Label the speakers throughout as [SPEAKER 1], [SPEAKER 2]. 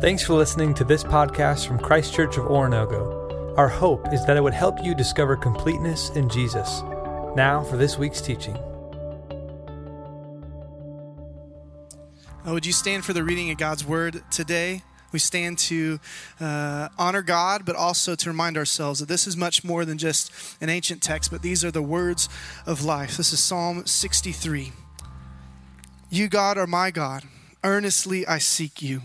[SPEAKER 1] Thanks for listening to this podcast from Christ Church of Oronogo. Our hope is that it would help you discover completeness in Jesus. Now for this week's teaching.
[SPEAKER 2] Uh, would you stand for the reading of God's word today? We stand to uh, honor God, but also to remind ourselves that this is much more than just an ancient text, but these are the words of life. This is Psalm 63. You, God, are my God. Earnestly I seek you.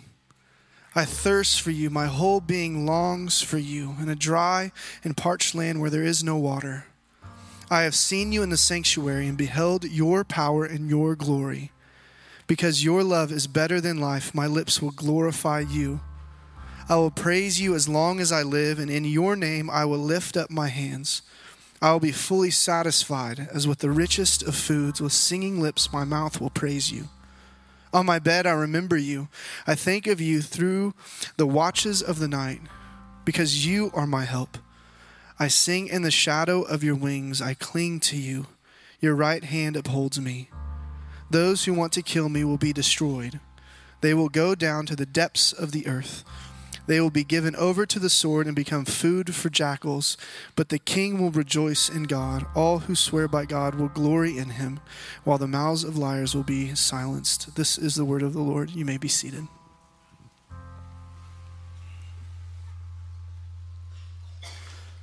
[SPEAKER 2] I thirst for you. My whole being longs for you in a dry and parched land where there is no water. I have seen you in the sanctuary and beheld your power and your glory. Because your love is better than life, my lips will glorify you. I will praise you as long as I live, and in your name I will lift up my hands. I will be fully satisfied, as with the richest of foods, with singing lips my mouth will praise you. On my bed I remember you. I think of you through the watches of the night, because you are my help. I sing in the shadow of your wings. I cling to you. Your right hand upholds me. Those who want to kill me will be destroyed. They will go down to the depths of the earth. They will be given over to the sword and become food for jackals. But the king will rejoice in God. All who swear by God will glory in him, while the mouths of liars will be silenced. This is the word of the Lord. You may be seated.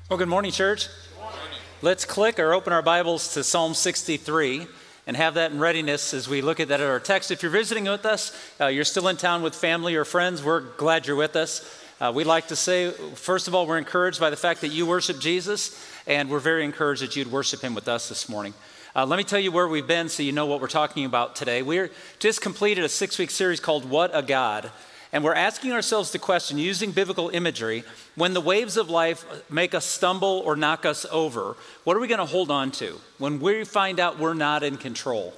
[SPEAKER 3] Well, good morning, church. Let's click or open our Bibles to Psalm 63 and have that in readiness as we look at that at our text. If you're visiting with us, uh, you're still in town with family or friends, we're glad you're with us. Uh, we'd like to say, first of all, we're encouraged by the fact that you worship Jesus, and we're very encouraged that you'd worship him with us this morning. Uh, let me tell you where we've been so you know what we're talking about today. We're just completed a six week series called What a God. And we're asking ourselves the question using biblical imagery when the waves of life make us stumble or knock us over, what are we going to hold on to? When we find out we're not in control,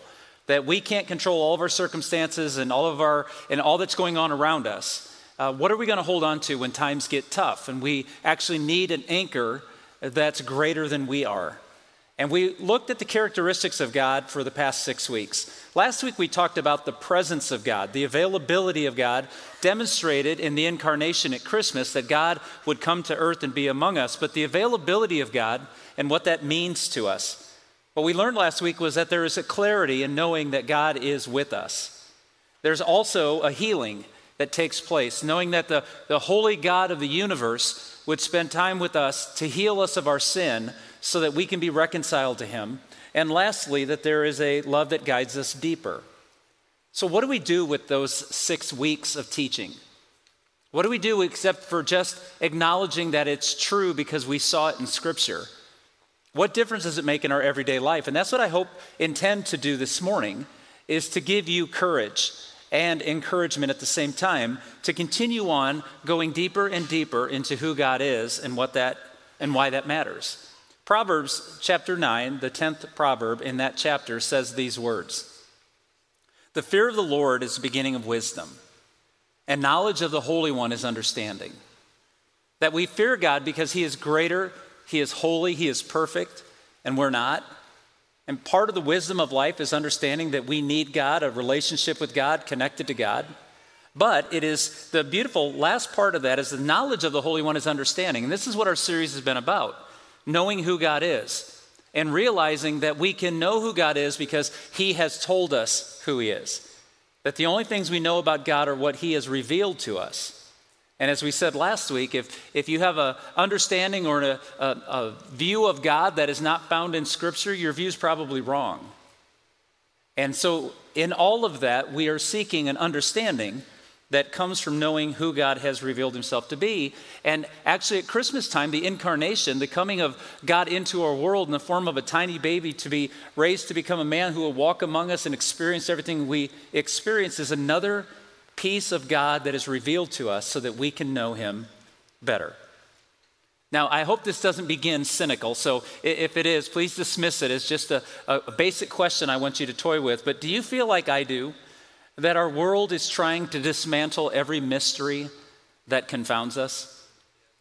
[SPEAKER 3] that we can't control all of our circumstances and all of our and all that's going on around us, uh, what are we going to hold on to when times get tough and we actually need an anchor that's greater than we are? And we looked at the characteristics of God for the past six weeks. Last week, we talked about the presence of God, the availability of God demonstrated in the incarnation at Christmas, that God would come to earth and be among us, but the availability of God and what that means to us. What we learned last week was that there is a clarity in knowing that God is with us. There's also a healing that takes place, knowing that the, the holy God of the universe would spend time with us to heal us of our sin so that we can be reconciled to Him. And lastly, that there is a love that guides us deeper. So, what do we do with those six weeks of teaching? What do we do except for just acknowledging that it's true because we saw it in Scripture? What difference does it make in our everyday life? And that's what I hope intend to do this morning is to give you courage and encouragement at the same time to continue on going deeper and deeper into who God is and what that and why that matters. Proverbs chapter 9, the 10th proverb in that chapter says these words The fear of the Lord is the beginning of wisdom, and knowledge of the Holy One is understanding. That we fear God because He is greater, He is holy, He is perfect, and we're not. And part of the wisdom of life is understanding that we need God, a relationship with God, connected to God. But it is the beautiful last part of that is the knowledge of the Holy One is understanding. And this is what our series has been about knowing who God is and realizing that we can know who God is because He has told us who He is. That the only things we know about God are what He has revealed to us. And as we said last week, if, if you have an understanding or a, a, a view of God that is not found in Scripture, your view is probably wrong. And so, in all of that, we are seeking an understanding that comes from knowing who God has revealed himself to be. And actually, at Christmas time, the incarnation, the coming of God into our world in the form of a tiny baby to be raised to become a man who will walk among us and experience everything we experience, is another piece of God that is revealed to us so that we can know him better. Now, I hope this doesn't begin cynical, so if it is, please dismiss it as just a, a basic question I want you to toy with. But do you feel like I do? that our world is trying to dismantle every mystery that confounds us.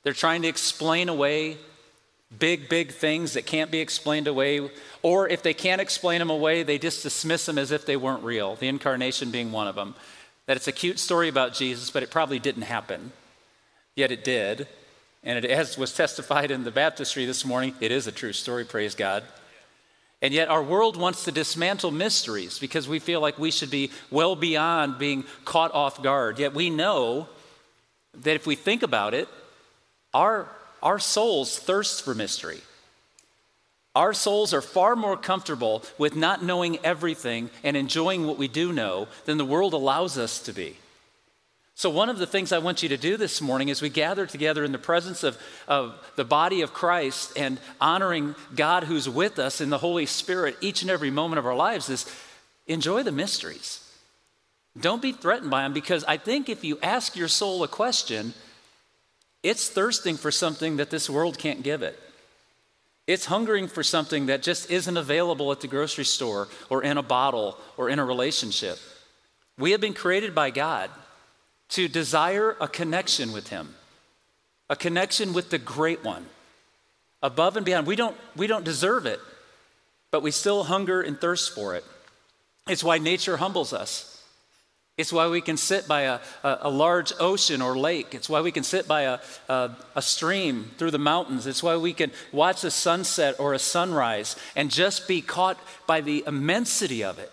[SPEAKER 3] They're trying to explain away big, big things that can't be explained away. Or if they can't explain them away, they just dismiss them as if they weren't real, the incarnation being one of them. That it's a cute story about Jesus, but it probably didn't happen. Yet it did. And it, as was testified in the baptistry this morning, it is a true story, praise God. And yet, our world wants to dismantle mysteries because we feel like we should be well beyond being caught off guard. Yet, we know that if we think about it, our, our souls thirst for mystery. Our souls are far more comfortable with not knowing everything and enjoying what we do know than the world allows us to be. So, one of the things I want you to do this morning as we gather together in the presence of, of the body of Christ and honoring God who's with us in the Holy Spirit each and every moment of our lives is enjoy the mysteries. Don't be threatened by them because I think if you ask your soul a question, it's thirsting for something that this world can't give it. It's hungering for something that just isn't available at the grocery store or in a bottle or in a relationship. We have been created by God to desire a connection with Him, a connection with the Great One, above and beyond. We don't, we don't deserve it, but we still hunger and thirst for it. It's why nature humbles us. It's why we can sit by a, a, a, large ocean or lake. It's why we can sit by a, a, a stream through the mountains. It's why we can watch a sunset or a sunrise and just be caught by the immensity of it.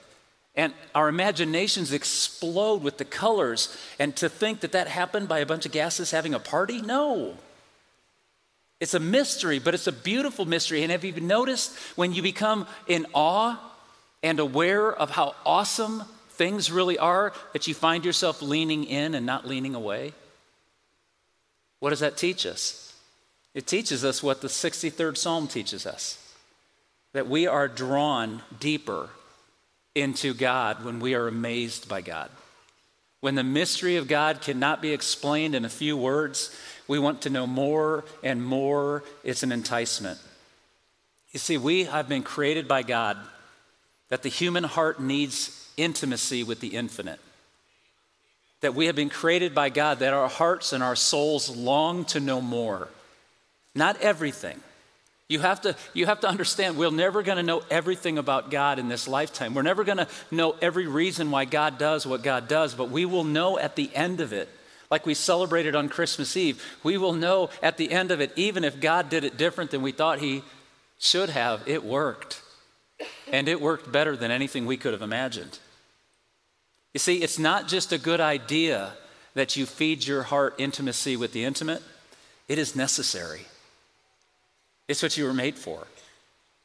[SPEAKER 3] And our imaginations explode with the colors. And to think that that happened by a bunch of gases having a party? No. It's a mystery, but it's a beautiful mystery. And have you noticed when you become in awe and aware of how awesome things really are that you find yourself leaning in and not leaning away? What does that teach us? It teaches us what the 63rd Psalm teaches us that we are drawn deeper into God when we are amazed by God. When the mystery of God cannot be explained in a few words, we want to know more and more. It's an enticement. You see, we have been created by God that the human heart needs intimacy with the infinite. That we have been created by God, that our hearts and our souls long to know more. Not everything, you have to, you have to understand we're never going to know everything about God in this lifetime. We're never going to know every reason why God does what God does, but we will know at the end of it, like we celebrated on Christmas Eve, we will know at the end of it, even if God did it different than we thought He should have, it worked. And it worked better than anything we could have imagined. You see, it's not just a good idea that you feed your heart intimacy with the intimate, it is necessary. It's what you were made for.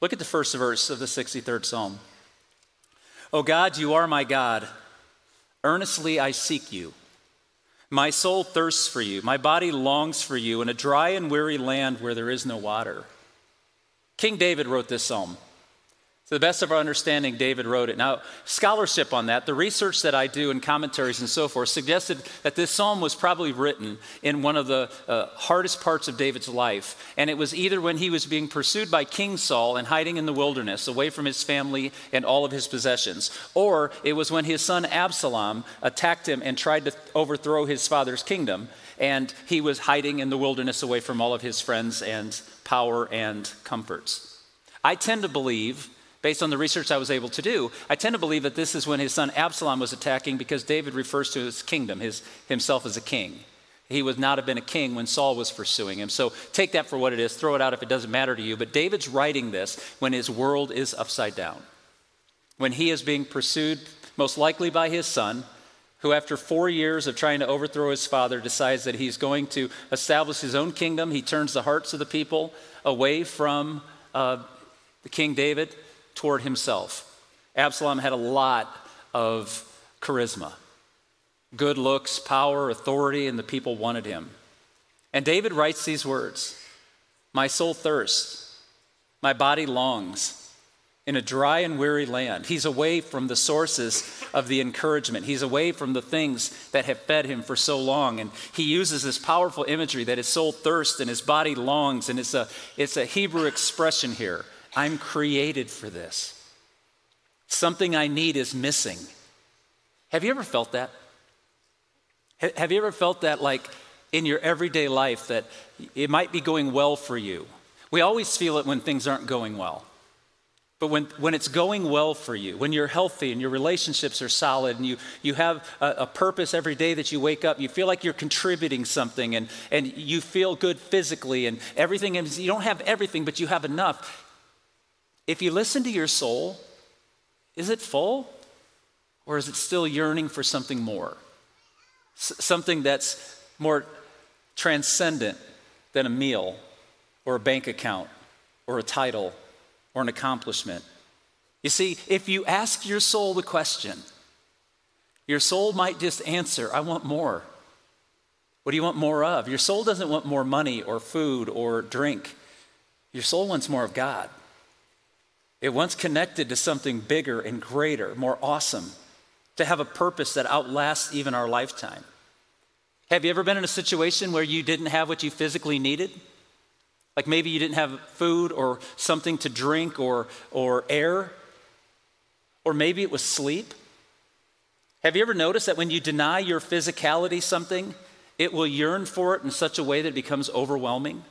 [SPEAKER 3] Look at the first verse of the 63rd Psalm. O God, you are my God. Earnestly I seek you. My soul thirsts for you. My body longs for you in a dry and weary land where there is no water. King David wrote this psalm. To the best of our understanding, David wrote it. Now, scholarship on that, the research that I do and commentaries and so forth, suggested that this psalm was probably written in one of the uh, hardest parts of David's life. And it was either when he was being pursued by King Saul and hiding in the wilderness, away from his family and all of his possessions, or it was when his son Absalom attacked him and tried to overthrow his father's kingdom. And he was hiding in the wilderness away from all of his friends and power and comforts. I tend to believe based on the research I was able to do, I tend to believe that this is when his son Absalom was attacking because David refers to his kingdom, his, himself as a king. He would not have been a king when Saul was pursuing him. So take that for what it is, throw it out if it doesn't matter to you. But David's writing this when his world is upside down, when he is being pursued, most likely by his son, who, after four years of trying to overthrow his father, decides that he's going to establish his own kingdom. He turns the hearts of the people away from uh, King David toward himself. Absalom had a lot of charisma, good looks, power, authority, and the people wanted him. And David writes these words My soul thirsts, my body longs in a dry and weary land. He's away from the sources of the encouragement. He's away from the things that have fed him for so long. And he uses this powerful imagery that his soul thirsts and his body longs. And it's a, it's a Hebrew expression here I'm created for this. Something I need is missing. Have you ever felt that? Have you ever felt that, like in your everyday life, that it might be going well for you? We always feel it when things aren't going well. But when, when it's going well for you, when you're healthy and your relationships are solid and you, you have a, a, purpose every day that you wake up, you feel like you're contributing something and, and you feel good physically and everything, you don't have everything, but you have enough. If you listen to your soul, is it full or is it still yearning for something more? S- something that's more transcendent than a meal or a bank account or a title or an accomplishment. You see, if you ask your soul the question, your soul might just answer, I want more. What do you want more of? Your soul doesn't want more money or food or drink. Your soul wants more of God. It wants connected to something bigger and greater, more awesome, to have a purpose that outlasts even our lifetime. Have you ever been in a situation where you didn't have what you physically needed? Like maybe you didn't have food or something to drink or, or air, or maybe it was sleep. Have you ever noticed that when you deny your physicality something, it will yearn for it in such a way that it becomes overwhelming?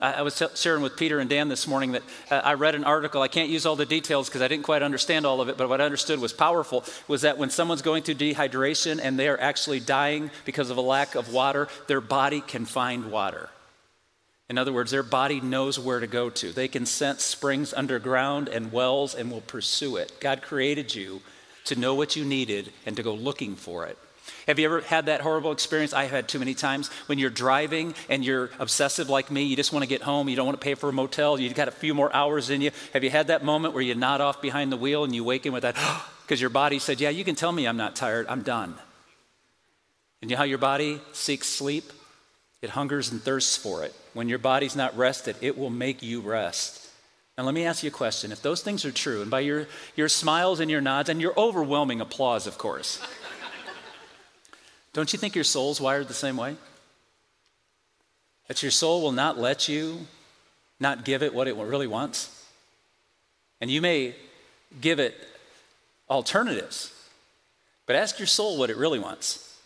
[SPEAKER 3] I, was sharing with Peter and Dan this morning that uh, I read an article. I can't use all the details because I didn't quite understand all of it, but what I understood was powerful was that when someone's going through dehydration and they are actually dying because of a lack of water, their body can find water. In other words, their body knows where to go to. They can sense springs underground and wells and will pursue it. God created you to know what you needed and to go looking for it. Have you ever had that horrible experience? I've had too many times when you're driving and you're obsessive like me, you just want to get home, you don't want to pay for a motel, you've got a few more hours in you. Have you had that moment where you nod off behind the wheel and you wake in with that, because your body said, Yeah, you can tell me I'm not tired, I'm done. And you know how your body seeks sleep? It hungers and thirsts for it. When your body's not rested, it will make you rest. Now, let me ask you a question. If those things are true, and by your, your smiles and your nods and your overwhelming applause, of course, don't you think your soul's wired the same way? That your soul will not let you not give it what it really wants? And you may give it alternatives, but ask your soul what it really wants.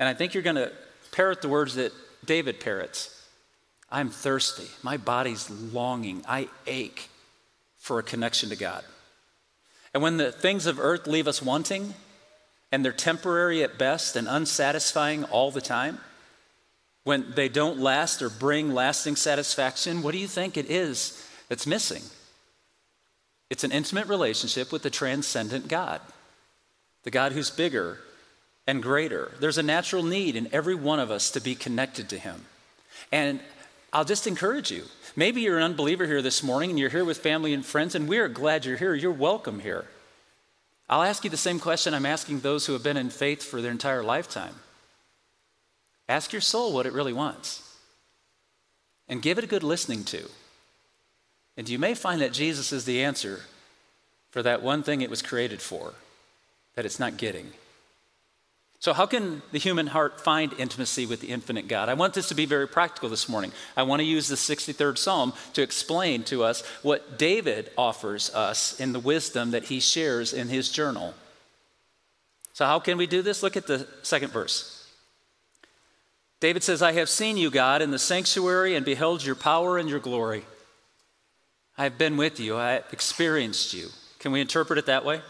[SPEAKER 3] And I think you're going to parrot the words that David parrots I'm thirsty. My body's longing. I ache for a connection to God. And when the things of earth leave us wanting, and they're temporary at best and unsatisfying all the time, when they don't last or bring lasting satisfaction, what do you think it is that's missing? It's an intimate relationship with the transcendent God, the God who's bigger and greater. There's a natural need in every one of us to be connected to Him. And I'll just encourage you. Maybe you're an unbeliever here this morning and you're here with family and friends, and we're glad you're here. You're welcome here. I'll ask you the same question I'm asking those who have been in faith for their entire lifetime. Ask your soul what it really wants and give it a good listening to. And you may find that Jesus is the answer for that one thing it was created for, that it's not getting. So, how can the human heart find intimacy with the infinite God? I want this to be very practical this morning. I want to use the 63rd Psalm to explain to us what David offers us in the wisdom that he shares in his journal. So, how can we do this? Look at the second verse. David says, I have seen you, God, in the sanctuary and beheld your power and your glory. I have been with you, I experienced you. Can we interpret it that way?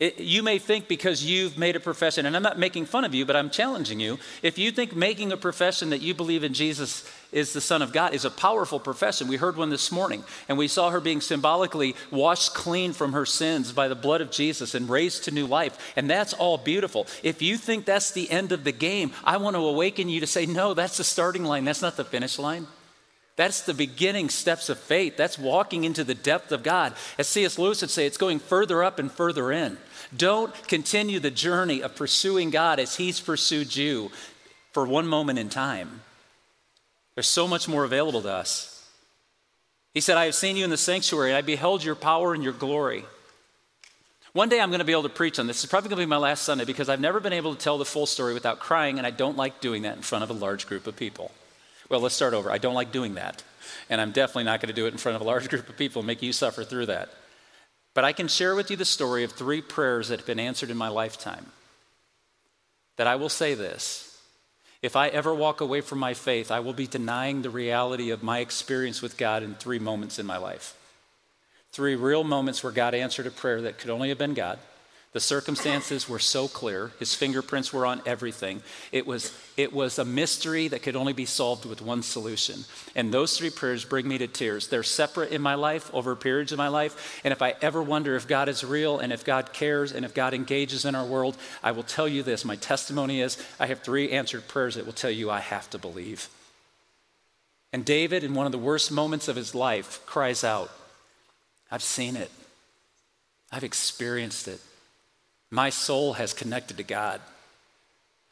[SPEAKER 3] It, you may think because you've made a profession, and I'm not making fun of you, but I'm challenging you. If you think making a profession that you believe in Jesus is the Son of God is a powerful profession, we heard one this morning, and we saw her being symbolically washed clean from her sins by the blood of Jesus and raised to new life, and that's all beautiful. If you think that's the end of the game, I want to awaken you to say, no, that's the starting line, that's not the finish line. That's the beginning steps of faith. That's walking into the depth of God. As C.S. Lewis would say, it's going further up and further in. Don't continue the journey of pursuing God as He's pursued you for one moment in time. There's so much more available to us. He said, I have seen you in the sanctuary, and I beheld your power and your glory. One day I'm going to be able to preach on this. It's probably going to be my last Sunday because I've never been able to tell the full story without crying, and I don't like doing that in front of a large group of people. Well, let's start over. I don't like doing that. And I'm definitely not going to do it in front of a large group of people and make you suffer through that. But I can share with you the story of three prayers that have been answered in my lifetime. That I will say this if I ever walk away from my faith, I will be denying the reality of my experience with God in three moments in my life. Three real moments where God answered a prayer that could only have been God. The circumstances were so clear. His fingerprints were on everything. It was, it was a mystery that could only be solved with one solution. And those three prayers bring me to tears. They're separate in my life over periods of my life. And if I ever wonder if God is real and if God cares and if God engages in our world, I will tell you this. My testimony is I have three answered prayers that will tell you I have to believe. And David, in one of the worst moments of his life, cries out, I've seen it, I've experienced it. My soul has connected to God.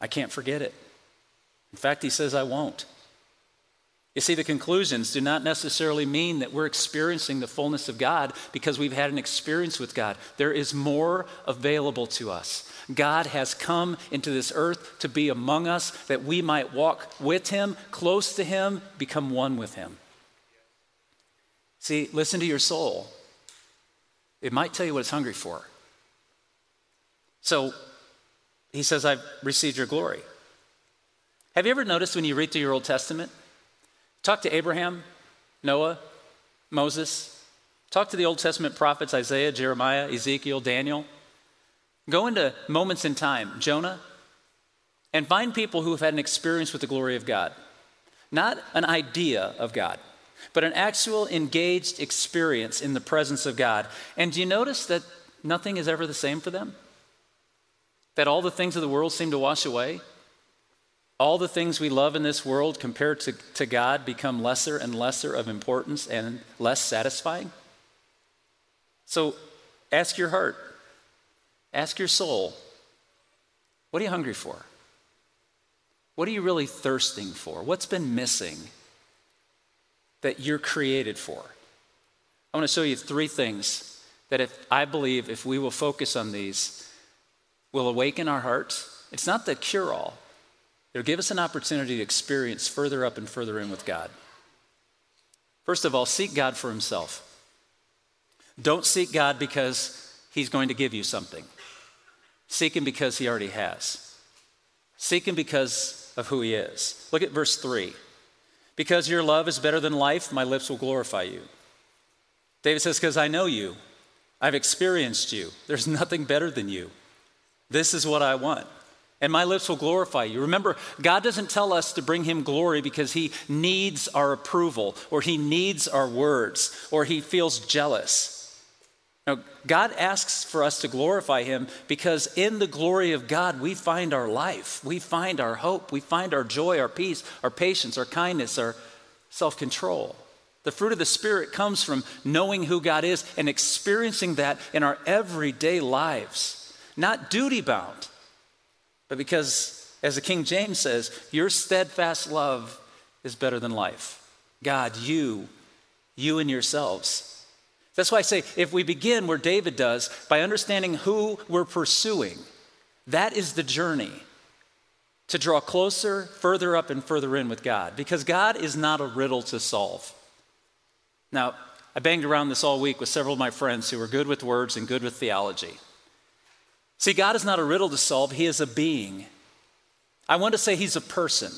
[SPEAKER 3] I can't forget it. In fact, he says, I won't. You see, the conclusions do not necessarily mean that we're experiencing the fullness of God because we've had an experience with God. There is more available to us. God has come into this earth to be among us that we might walk with Him, close to Him, become one with Him. See, listen to your soul. It might tell you what it's hungry for. So he says, I've received your glory. Have you ever noticed when you read through your Old Testament? Talk to Abraham, Noah, Moses, talk to the Old Testament prophets Isaiah, Jeremiah, Ezekiel, Daniel. Go into moments in time, Jonah, and find people who have had an experience with the glory of God. Not an idea of God, but an actual engaged experience in the presence of God. And do you notice that nothing is ever the same for them? That all the things of the world seem to wash away? All the things we love in this world compared to, to God become lesser and lesser of importance and less satisfying? So ask your heart, ask your soul, what are you hungry for? What are you really thirsting for? What's been missing that you're created for? I want to show you three things that if I believe if we will focus on these, will awaken our hearts. It's not the cure all, it'll give us an opportunity to experience further up and further in with God. First of all, seek God for Himself. Don't seek God because He's going to give you something, seek Him because He already has. Seek Him because of who He is. Look at verse 3. Because your love is better than life, my lips will glorify you. David says, Because I know you, I've experienced you. There's nothing better than you. This is what I want. And my lips will glorify you. Remember, God doesn't tell us to bring him glory because he needs our approval or he needs our words or he feels jealous. Now, God asks for us to glorify him because in the glory of God, we find our life, we find our hope, we find our joy, our peace, our patience, our kindness, our self control. The fruit of the Spirit comes from knowing who God is and experiencing that in our everyday lives not duty bound, but because, as the King James says, your steadfast love is better than life. God, you, you and yourselves. That's why I say if we begin where David does, by understanding who we're pursuing, that is the journey to draw closer, further up, and further in with God, because God is not a riddle to solve. Now, I banged around this all week with several of my friends who are good with words and good with theology. See, God is not a riddle to solve, He is a being. I want to say He's a person,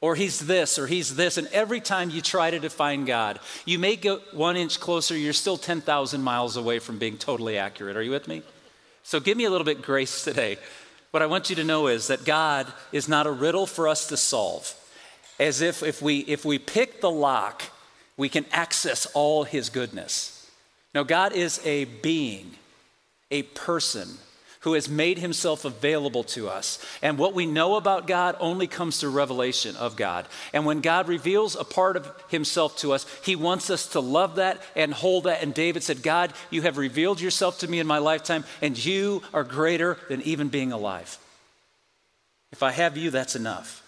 [SPEAKER 3] or He's this, or He's this. And every time you try to define God, you may go one inch closer, you're still 10,000 miles away from being totally accurate. Are you with me? So give me a little bit grace today. What I want you to know is that God is not a riddle for us to solve. As if if we if we pick the lock, we can access all his goodness. No, God is a being a person who has made himself available to us. And what we know about God only comes through revelation of God. And when God reveals a part of himself to us, he wants us to love that and hold that. And David said, God, you have revealed yourself to me in my lifetime, and you are greater than even being alive. If I have you, that's enough.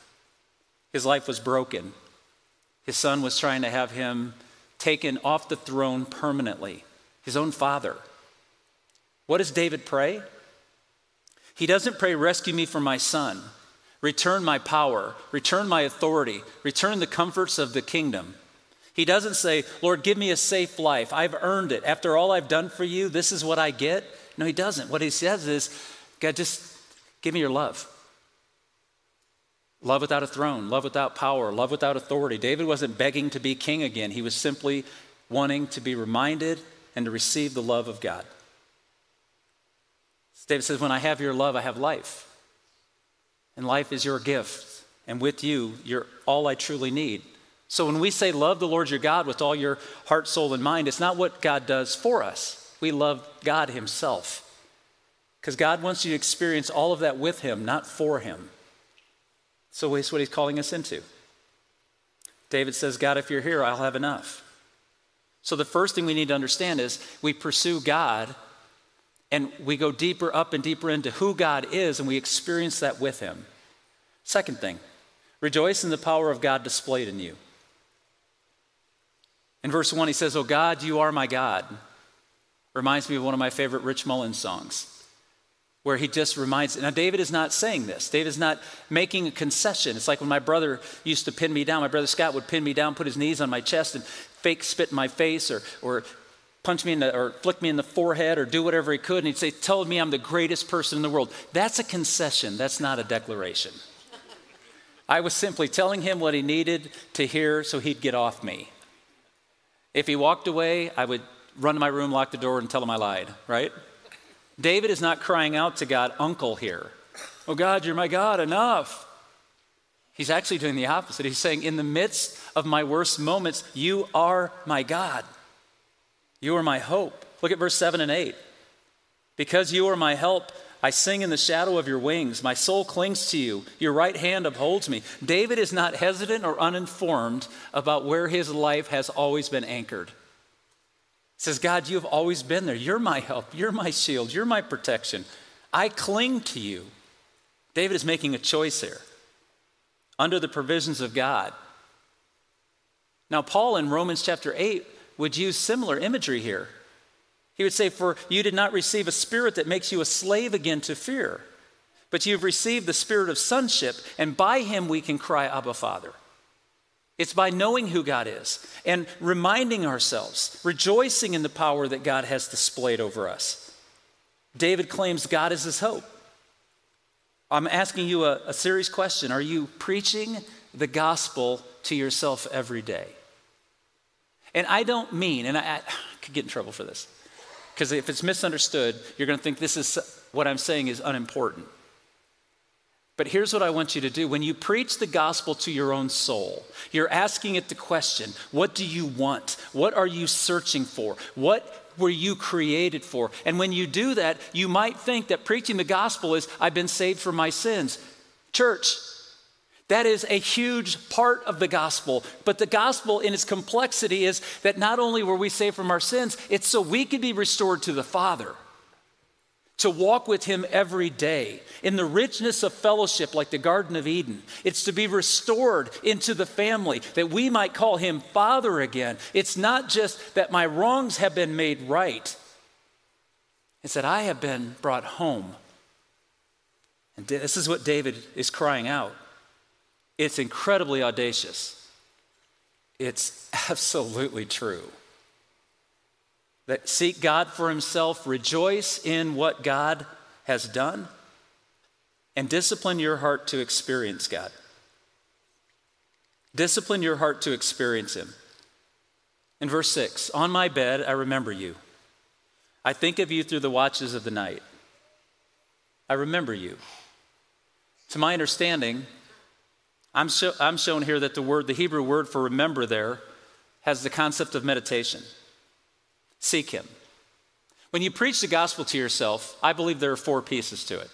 [SPEAKER 3] His life was broken. His son was trying to have him taken off the throne permanently, his own father. What does David pray? He doesn't pray, Rescue me from my son, return my power, return my authority, return the comforts of the kingdom. He doesn't say, Lord, give me a safe life. I've earned it. After all I've done for you, this is what I get. No, he doesn't. What he says is, God, just give me your love. Love without a throne, love without power, love without authority. David wasn't begging to be king again. He was simply wanting to be reminded and to receive the love of God. David says, When I have your love, I have life. And life is your gift. And with you, you're all I truly need. So when we say love the Lord your God with all your heart, soul, and mind, it's not what God does for us. We love God Himself. Because God wants you to experience all of that with Him, not for Him. So it's what He's calling us into. David says, God, if you're here, I'll have enough. So the first thing we need to understand is we pursue God and we go deeper up and deeper into who God is and we experience that with Him. Second thing, rejoice in the power of God displayed in you. In verse 1, he says, Oh God, you are my God. Reminds me of one of my favorite Rich Mullins songs, where he just reminds. Now, David is not saying this. David is not making a concession. It's like when my brother used to pin me down. My brother Scott would pin me down, put his knees on my chest, and fake spit in my face or, or punch me in the, or flick me in the forehead or do whatever he could. And he'd say, Tell me I'm the greatest person in the world. That's a concession. That's not a declaration. I was simply telling him what he needed to hear so he'd get off me. If he walked away, I would run to my room, lock the door, and tell him I lied, right? David is not crying out to God, Uncle, here. Oh, God, you're my God, enough. He's actually doing the opposite. He's saying, In the midst of my worst moments, you are my God. You are my hope. Look at verse 7 and 8. Because you are my help, I sing in the shadow of your wings. My soul clings to you. Your right hand upholds me. David is not hesitant or uninformed about where his life has always been anchored. He says, God, you have always been there. You're my help. You're my shield. You're my protection. I cling to you. David is making a choice here under the provisions of God. Now, Paul in Romans chapter 8 would use similar imagery here. He would say, For you did not receive a spirit that makes you a slave again to fear, but you've received the spirit of sonship, and by him we can cry, Abba, Father. It's by knowing who God is and reminding ourselves, rejoicing in the power that God has displayed over us. David claims God is his hope. I'm asking you a, a serious question Are you preaching the gospel to yourself every day? And I don't mean, and I, I could get in trouble for this. Because if it's misunderstood, you're going to think this is what I'm saying is unimportant. But here's what I want you to do. When you preach the gospel to your own soul, you're asking it the question what do you want? What are you searching for? What were you created for? And when you do that, you might think that preaching the gospel is, I've been saved from my sins. Church, that is a huge part of the gospel. But the gospel, in its complexity, is that not only were we saved from our sins, it's so we can be restored to the Father, to walk with Him every day in the richness of fellowship, like the Garden of Eden. It's to be restored into the family, that we might call Him Father again. It's not just that my wrongs have been made right, it's that I have been brought home. And this is what David is crying out. It's incredibly audacious. It's absolutely true. That seek God for himself, rejoice in what God has done, and discipline your heart to experience God. Discipline your heart to experience Him. In verse 6, on my bed I remember you. I think of you through the watches of the night. I remember you. To my understanding, I'm, show, I'm shown here that the word, the Hebrew word for remember there, has the concept of meditation. Seek Him. When you preach the gospel to yourself, I believe there are four pieces to it.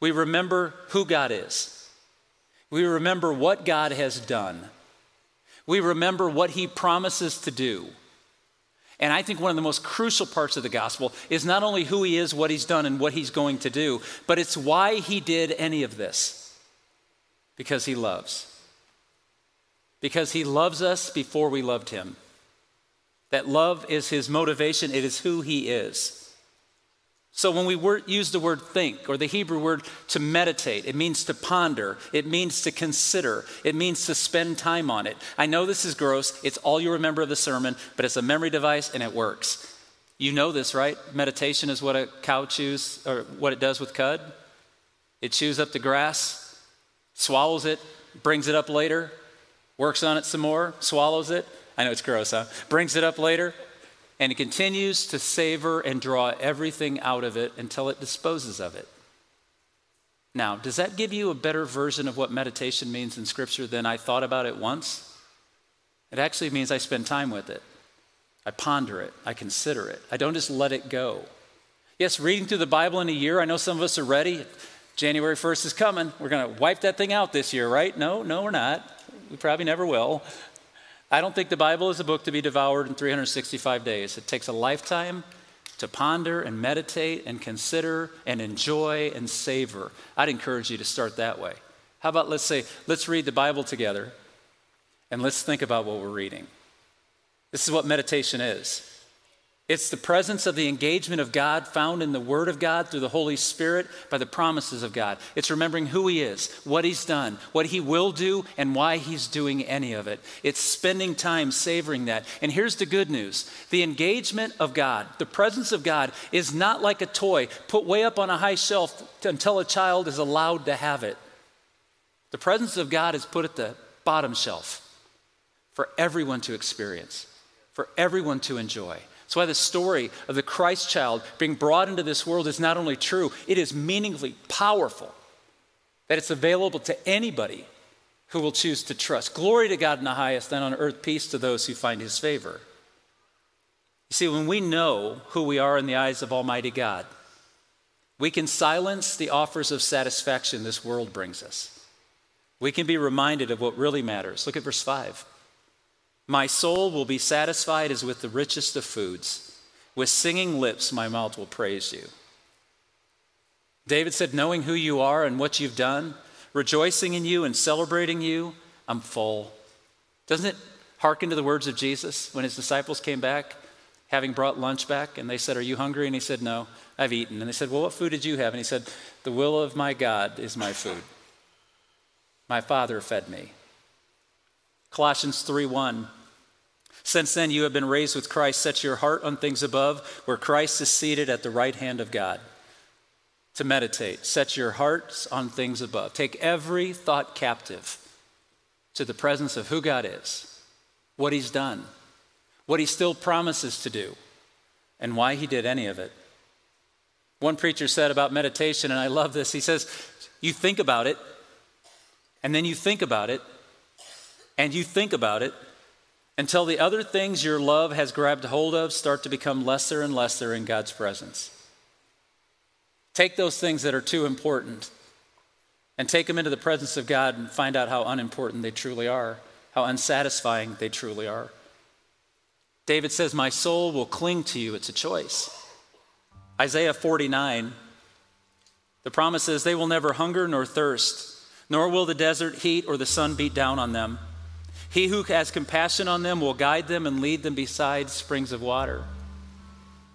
[SPEAKER 3] We remember who God is, we remember what God has done, we remember what He promises to do. And I think one of the most crucial parts of the gospel is not only who He is, what He's done, and what He's going to do, but it's why He did any of this. Because he loves. Because he loves us before we loved him. That love is his motivation, it is who he is. So when we use the word think or the Hebrew word to meditate, it means to ponder, it means to consider, it means to spend time on it. I know this is gross, it's all you remember of the sermon, but it's a memory device and it works. You know this, right? Meditation is what a cow chews or what it does with cud. It chews up the grass swallows it, brings it up later, works on it some more, swallows it. I know it's gross, huh? Brings it up later, and it continues to savor and draw everything out of it until it disposes of it. Now, does that give you a better version of what meditation means in Scripture than I thought about it once? It actually means I spend time with it. I ponder it. I consider it. I don't just let it go. Yes, reading through the Bible in a year, I know some of us are ready. January 1st is coming. We're going to wipe that thing out this year, right? No, no, we're not. We probably never will. I don't think the Bible is a book to be devoured in 365 days. It takes a lifetime to ponder and meditate and consider and enjoy and savor. I'd encourage you to start that way. How about let's say, let's read the Bible together and let's think about what we're reading. This is what meditation is. It's the presence of the engagement of God found in the Word of God through the Holy Spirit by the promises of God. It's remembering who He is, what He's done, what He will do, and why He's doing any of it. It's spending time savoring that. And here's the good news the engagement of God, the presence of God, is not like a toy put way up on a high shelf until a child is allowed to have it. The presence of God is put at the bottom shelf for everyone to experience, for everyone to enjoy. That's why the story of the Christ child being brought into this world is not only true, it is meaningfully powerful. That it's available to anybody who will choose to trust. Glory to God in the highest, and on earth peace to those who find his favor. You see, when we know who we are in the eyes of Almighty God, we can silence the offers of satisfaction this world brings us. We can be reminded of what really matters. Look at verse 5. My soul will be satisfied as with the richest of foods. With singing lips, my mouth will praise you. David said, Knowing who you are and what you've done, rejoicing in you and celebrating you, I'm full. Doesn't it hearken to the words of Jesus when his disciples came back, having brought lunch back, and they said, Are you hungry? And he said, No, I've eaten. And they said, Well, what food did you have? And he said, The will of my God is my food. My Father fed me. Colossians 3 1 since then, you have been raised with Christ. Set your heart on things above, where Christ is seated at the right hand of God. To meditate, set your hearts on things above. Take every thought captive to the presence of who God is, what He's done, what He still promises to do, and why He did any of it. One preacher said about meditation, and I love this. He says, You think about it, and then you think about it, and you think about it until the other things your love has grabbed hold of start to become lesser and lesser in God's presence. Take those things that are too important and take them into the presence of God and find out how unimportant they truly are, how unsatisfying they truly are. David says, My soul will cling to you. It's a choice. Isaiah 49, the promise is, They will never hunger nor thirst, nor will the desert heat or the sun beat down on them. He who has compassion on them will guide them and lead them beside springs of water.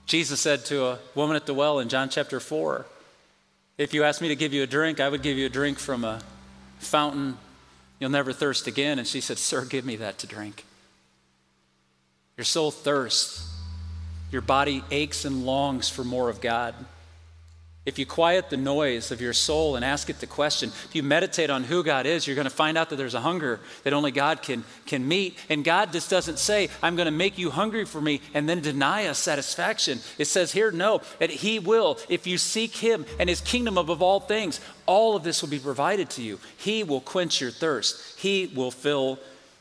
[SPEAKER 3] Jesus said to a woman at the well in John chapter 4 If you ask me to give you a drink, I would give you a drink from a fountain. You'll never thirst again. And she said, Sir, give me that to drink. Your soul thirsts, your body aches and longs for more of God. If you quiet the noise of your soul and ask it the question, if you meditate on who God is, you're going to find out that there's a hunger that only God can, can meet. And God just doesn't say, I'm going to make you hungry for me and then deny us satisfaction. It says here, no, that He will. If you seek Him and His kingdom above all things, all of this will be provided to you. He will quench your thirst, He will fill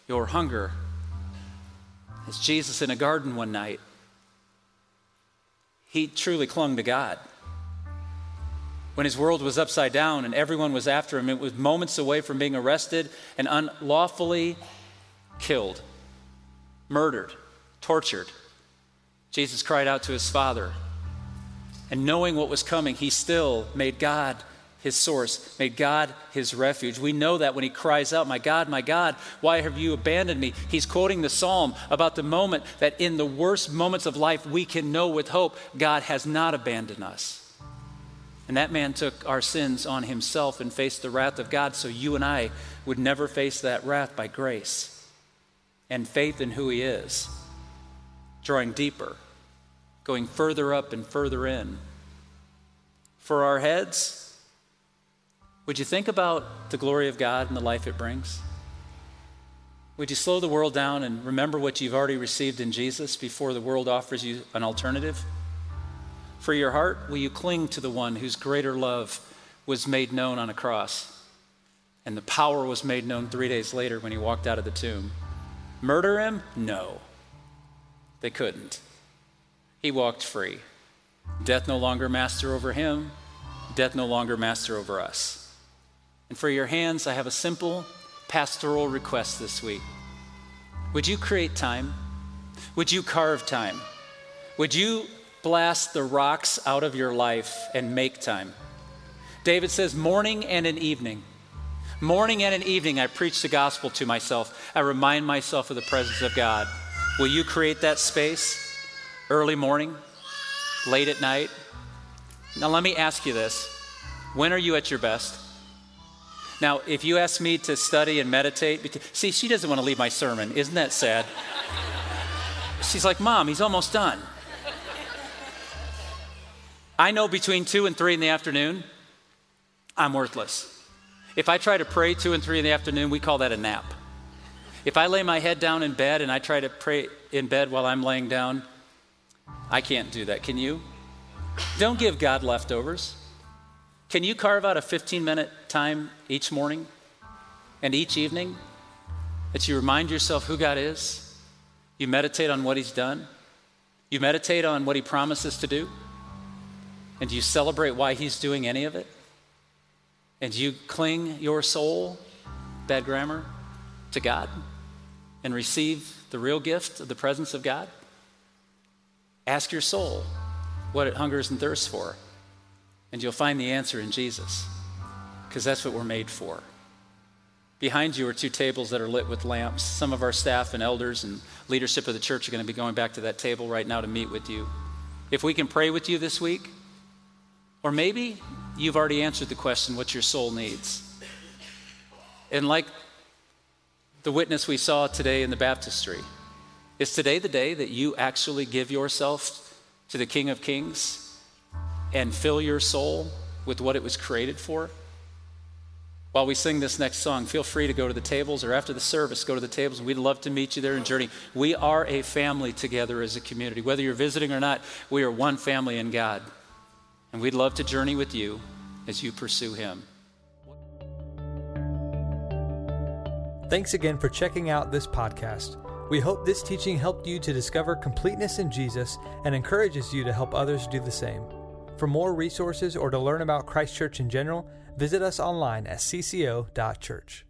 [SPEAKER 3] your hunger. As Jesus in a garden one night, he truly clung to God when his world was upside down and everyone was after him. It was moments away from being arrested and unlawfully killed, murdered, tortured. Jesus cried out to his Father. And knowing what was coming, he still made God his source, made God his refuge. We know that when he cries out, My God, my God, why have you abandoned me? He's quoting the psalm about the moment that in the worst moments of life we can know with hope God has not abandoned us. And that man took our sins on himself and faced the wrath of God so you and I would never face that wrath by grace and faith in who he is, drawing deeper, going further up and further in. For our heads, would you think about the glory of God and the life it brings? Would you slow the world down and remember what you've already received in Jesus before the world offers you an alternative? For your heart, will you cling to the one whose greater love was made known on a cross? And the power was made known three days later when he walked out of the tomb. Murder him? No. They couldn't. He walked free. Death no longer master over him, death no longer master over us. And for your hands, I have a simple pastoral request this week. Would you create time? Would you carve time? Would you blast the rocks out of your life and make time? David says, morning and an evening. Morning and an evening, I preach the gospel to myself. I remind myself of the presence of God. Will you create that space? Early morning, late at night? Now, let me ask you this when are you at your best? Now, if you ask me to study and meditate, see, she doesn't want to leave my sermon. Isn't that sad? She's like, Mom, he's almost done. I know between 2 and 3 in the afternoon, I'm worthless. If I try to pray 2 and 3 in the afternoon, we call that a nap. If I lay my head down in bed and I try to pray in bed while I'm laying down, I can't do that. Can you? Don't give God leftovers. Can you carve out a 15 minute time each morning and each evening that you remind yourself who God is? You meditate on what He's done. You meditate on what He promises to do. And do you celebrate why He's doing any of it? And do you cling your soul, bad grammar, to God and receive the real gift of the presence of God? Ask your soul what it hungers and thirsts for, and you'll find the answer in Jesus, because that's what we're made for. Behind you are two tables that are lit with lamps. Some of our staff and elders and leadership of the church are going to be going back to that table right now to meet with you. If we can pray with you this week, or maybe you've already answered the question what your soul needs. And like the witness we saw today in the baptistry, is today the day that you actually give yourself to the King of Kings and fill your soul with what it was created for? While we sing this next song, feel free to go to the tables or after the service, go to the tables. We'd love to meet you there and journey. We are a family together as a community. Whether you're visiting or not, we are one family in God. And we'd love to journey with you as you pursue Him.
[SPEAKER 1] Thanks again for checking out this podcast. We hope this teaching helped you to discover completeness in Jesus and encourages you to help others do the same. For more resources or to learn about Christ Church in general, visit us online at cco.church.